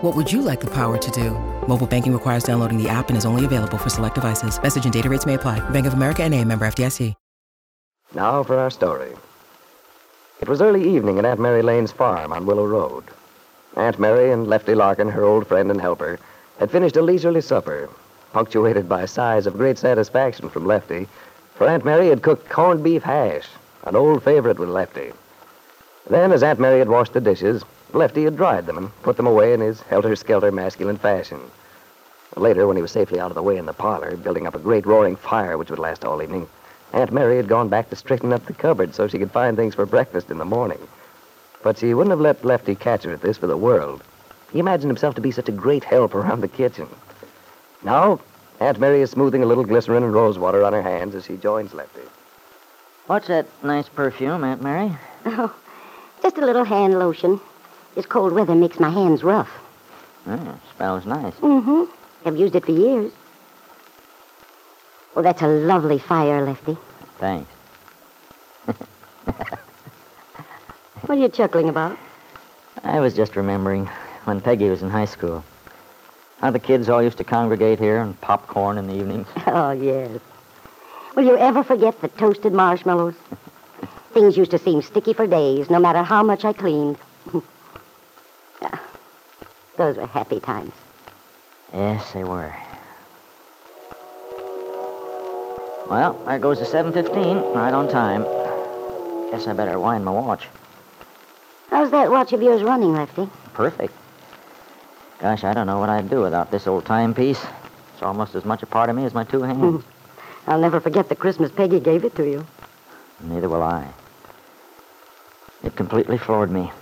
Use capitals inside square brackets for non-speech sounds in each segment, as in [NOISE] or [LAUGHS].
What would you like the power to do? Mobile banking requires downloading the app and is only available for select devices. Message and data rates may apply. Bank of America and a member FDIC. Now for our story. It was early evening at Aunt Mary Lane's farm on Willow Road. Aunt Mary and Lefty Larkin, her old friend and helper, had finished a leisurely supper, punctuated by sighs of great satisfaction from Lefty, for Aunt Mary had cooked corned beef hash, an old favorite with Lefty. Then, as Aunt Mary had washed the dishes, Lefty had dried them and put them away in his helter-skelter masculine fashion. Later, when he was safely out of the way in the parlor, building up a great roaring fire which would last all evening, Aunt Mary had gone back to straighten up the cupboard so she could find things for breakfast in the morning. But she wouldn't have let Lefty catch her at this for the world. He imagined himself to be such a great help around the kitchen. Now, Aunt Mary is smoothing a little glycerin and rose water on her hands as she joins Lefty. What's that nice perfume, Aunt Mary? Oh, just a little hand lotion. This cold weather makes my hands rough. Oh, smells nice. Mm-hmm. Have used it for years. Oh, that's a lovely fire, Lefty. Thanks. [LAUGHS] What are you chuckling about? I was just remembering when Peggy was in high school. How the kids all used to congregate here and popcorn in the evenings. [LAUGHS] Oh, yes. Will you ever forget the toasted marshmallows? [LAUGHS] Things used to seem sticky for days, no matter how much I cleaned. Those were happy times. Yes, they were. Well, there goes the 7.15, right on time. Guess I better wind my watch. How's that watch of yours running, Lefty? Perfect. Gosh, I don't know what I'd do without this old timepiece. It's almost as much a part of me as my two hands. I'll never forget the Christmas Peggy gave it to you. Neither will I. It completely floored me.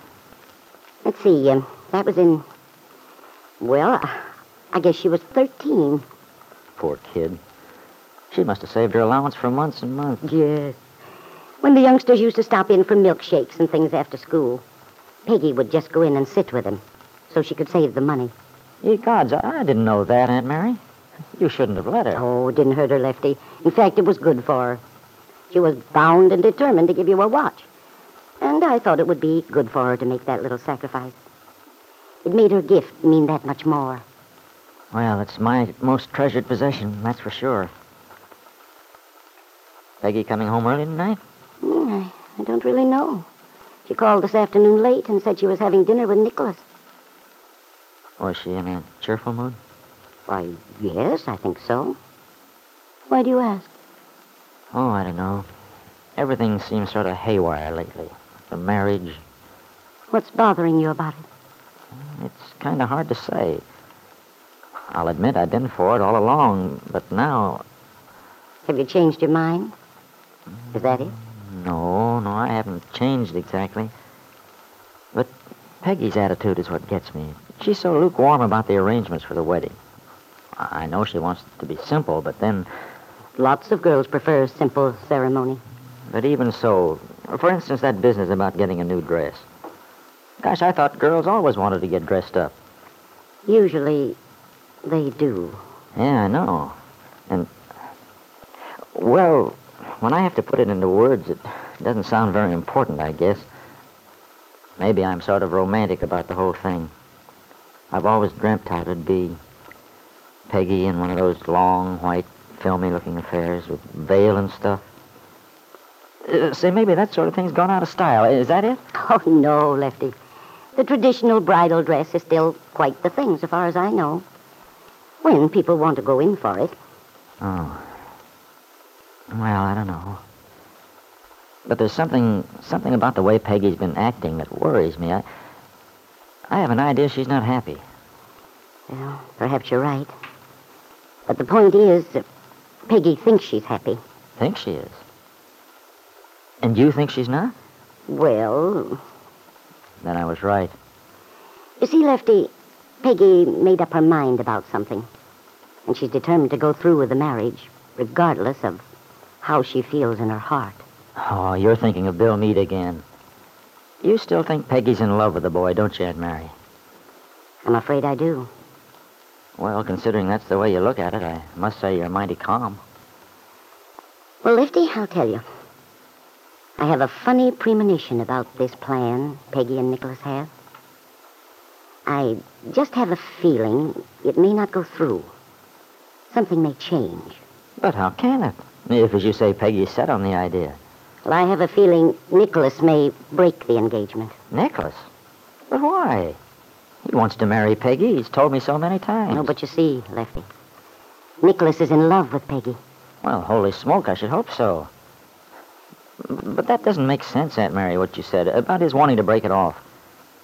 Let's see, um, that was in. Well, I guess she was 13. Poor kid. She must have saved her allowance for months and months. Yes. When the youngsters used to stop in for milkshakes and things after school, Peggy would just go in and sit with them so she could save the money. Ye gods, I I didn't know that, Aunt Mary. You shouldn't have let her. Oh, it didn't hurt her, Lefty. In fact, it was good for her. She was bound and determined to give you a watch. And I thought it would be good for her to make that little sacrifice. It made her gift mean that much more. Well, it's my most treasured possession, that's for sure. Peggy coming home early tonight? Hmm, I, I don't really know. She called this afternoon late and said she was having dinner with Nicholas. Was she in a cheerful mood? Why, yes, I think so. Why do you ask? Oh, I don't know. Everything seems sort of haywire lately. The marriage, What's bothering you about it? It's kind of hard to say. I'll admit I've been for it all along, but now, Have you changed your mind? Is that it? no, no, I haven't changed exactly. But Peggy's attitude is what gets me. She's so lukewarm about the arrangements for the wedding. I know she wants it to be simple, but then, Lots of girls prefer a simple ceremony. but even so, for instance, that business about getting a new dress. Gosh, I thought girls always wanted to get dressed up. Usually, they do. Yeah, I know. And, well, when I have to put it into words, it doesn't sound very important, I guess. Maybe I'm sort of romantic about the whole thing. I've always dreamt how it'd be Peggy in one of those long, white, filmy-looking affairs with veil and stuff. Uh, say, maybe that sort of thing's gone out of style. Is that it? [LAUGHS] Oh, no, Lefty. The traditional bridal dress is still quite the thing, so far as I know. When people want to go in for it. Oh. Well, I don't know. But there's something something about the way Peggy's been acting that worries me. I I have an idea she's not happy. Well, perhaps you're right. But the point is, Peggy thinks she's happy. Thinks she is. And you think she's not? Well, Then I was right. you see, Lefty, Peggy made up her mind about something. And she's determined to go through with the marriage, regardless of how she feels in her heart. Oh, you're thinking of Bill Meade again. You still think Peggy's in love with the boy, don't you, Aunt Mary? I'm afraid I do. Well, considering that's the way you look at it, I must say you're mighty calm. Well, Lefty, I'll tell you. I have a funny premonition about this plan Peggy and Nicholas have. I just have a feeling it may not go through. Something may change. But how can it? If, as you say, Peggy's set on the idea. Well, I have a feeling Nicholas may break the engagement. Nicholas? But why? He wants to marry Peggy. He's told me so many times. No, but you see, Lefty, Nicholas is in love with Peggy. Well, holy smoke, I should hope so. But that doesn't make sense, Aunt Mary, what you said about his wanting to break it off.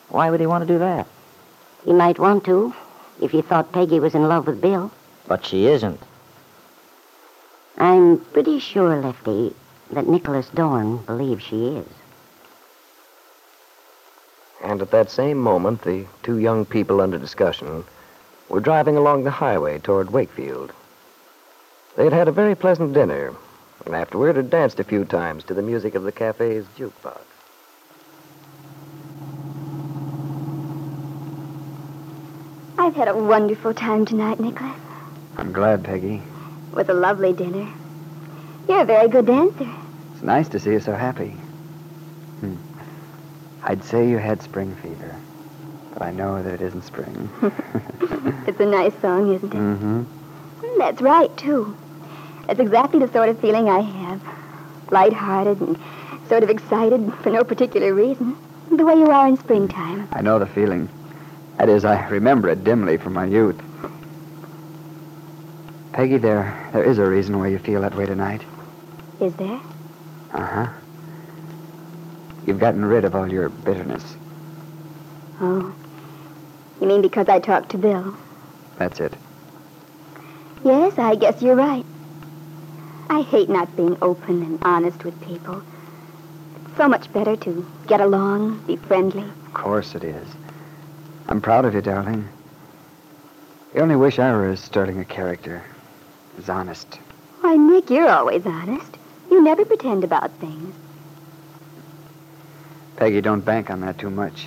Why would he want to do that? He might want to if he thought Peggy was in love with Bill. But she isn't. I'm pretty sure, Lefty, that Nicholas Dorn believes she is. And at that same moment, the two young people under discussion were driving along the highway toward Wakefield. They had had a very pleasant dinner, and afterward had danced a few times to the music of the cafe's jukebox. I've had a wonderful time tonight, Nicholas. I'm glad, Peggy. With a lovely dinner. You're a very good dancer. It's nice to see you so happy. Hmm. I'd say you had spring fever, but I know that it isn't spring. [LAUGHS] It's a nice song, isn't it? mm-hmm. That's right, too. That's exactly the sort of feeling I have. Light-hearted and sort of excited for no particular reason. The way you are in springtime. I know the feeling. That is, I remember it dimly from my youth. Peggy, there, there is a reason why you feel that way tonight. Is there? Uh-huh. You've gotten rid of all your bitterness. Oh. You mean because I talked to Bill? That's it. Yes, I guess you're right. I hate not being open and honest with people. It's so much better to get along, be friendly. Of course it is. I'm proud of you, darling. I only wish I were as sterling a character, as honest. Why, Nick, you're always honest. You never pretend about things. Peggy, don't bank on that too much.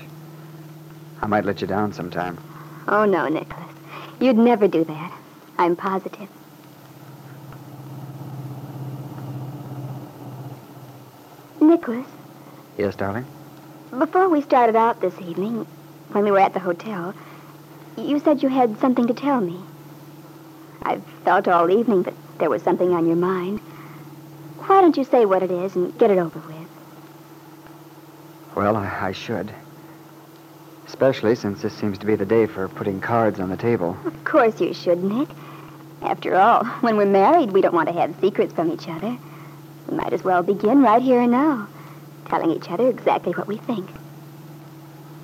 I might let you down sometime. Oh, no, Nicholas. You'd never do that. I'm positive. Nicholas, Yes, darling? before we started out this evening, when we were at the hotel, you said you had something to tell me. I've felt all evening that there was something on your mind. Why don't you say what it is and get it over with? Well, I, I should. Especially since this seems to be the day for putting cards on the table. Of course you should, Nick. After all, when we're married, we don't want to have secrets from each other. We might as well begin right here and now, telling each other exactly what we think.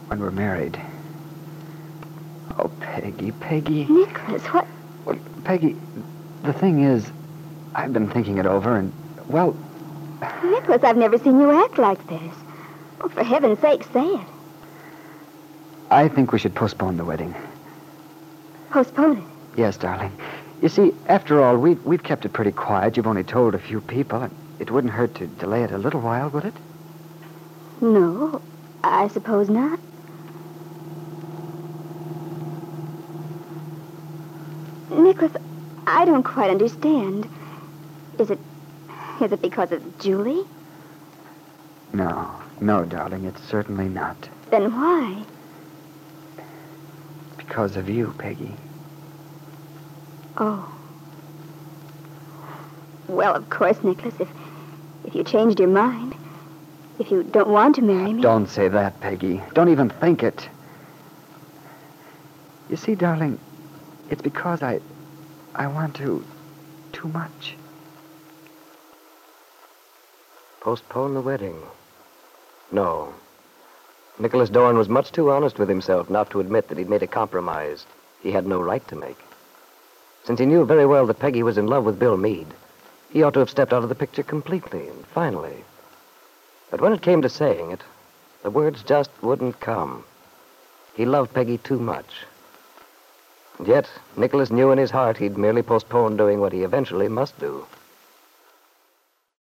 When we're married. Oh, Peggy, Peggy. Nicholas, what? Well, Peggy, the thing is, I've been thinking it over, and, well, Nicholas, I've never seen you act like this. Oh, for heaven's sake, say it. I think we should postpone the wedding. Postpone it. Yes, darling. You see, after all, we've, we've kept it pretty quiet. You've only told a few people, and it wouldn't hurt to delay it a little while, would it? No, I suppose not. Nicholas, I don't quite understand. Is it. Is it because of Julie? No, no, darling, it's certainly not. Then why? Because of you, Peggy. Oh. Well, of course, Nicholas, if, if you changed your mind. if you don't want to marry me. Don't say that, Peggy. Don't even think it. You see, darling, it's because I. I want to. too much. Postpone the wedding. No. Nicholas Dorn was much too honest with himself not to admit that he'd made a compromise he had no right to make. Since he knew very well that Peggy was in love with Bill Meade, he ought to have stepped out of the picture completely and finally. But when it came to saying it, the words just wouldn't come. He loved Peggy too much. And yet, Nicholas knew in his heart he'd merely postponed doing what he eventually must do.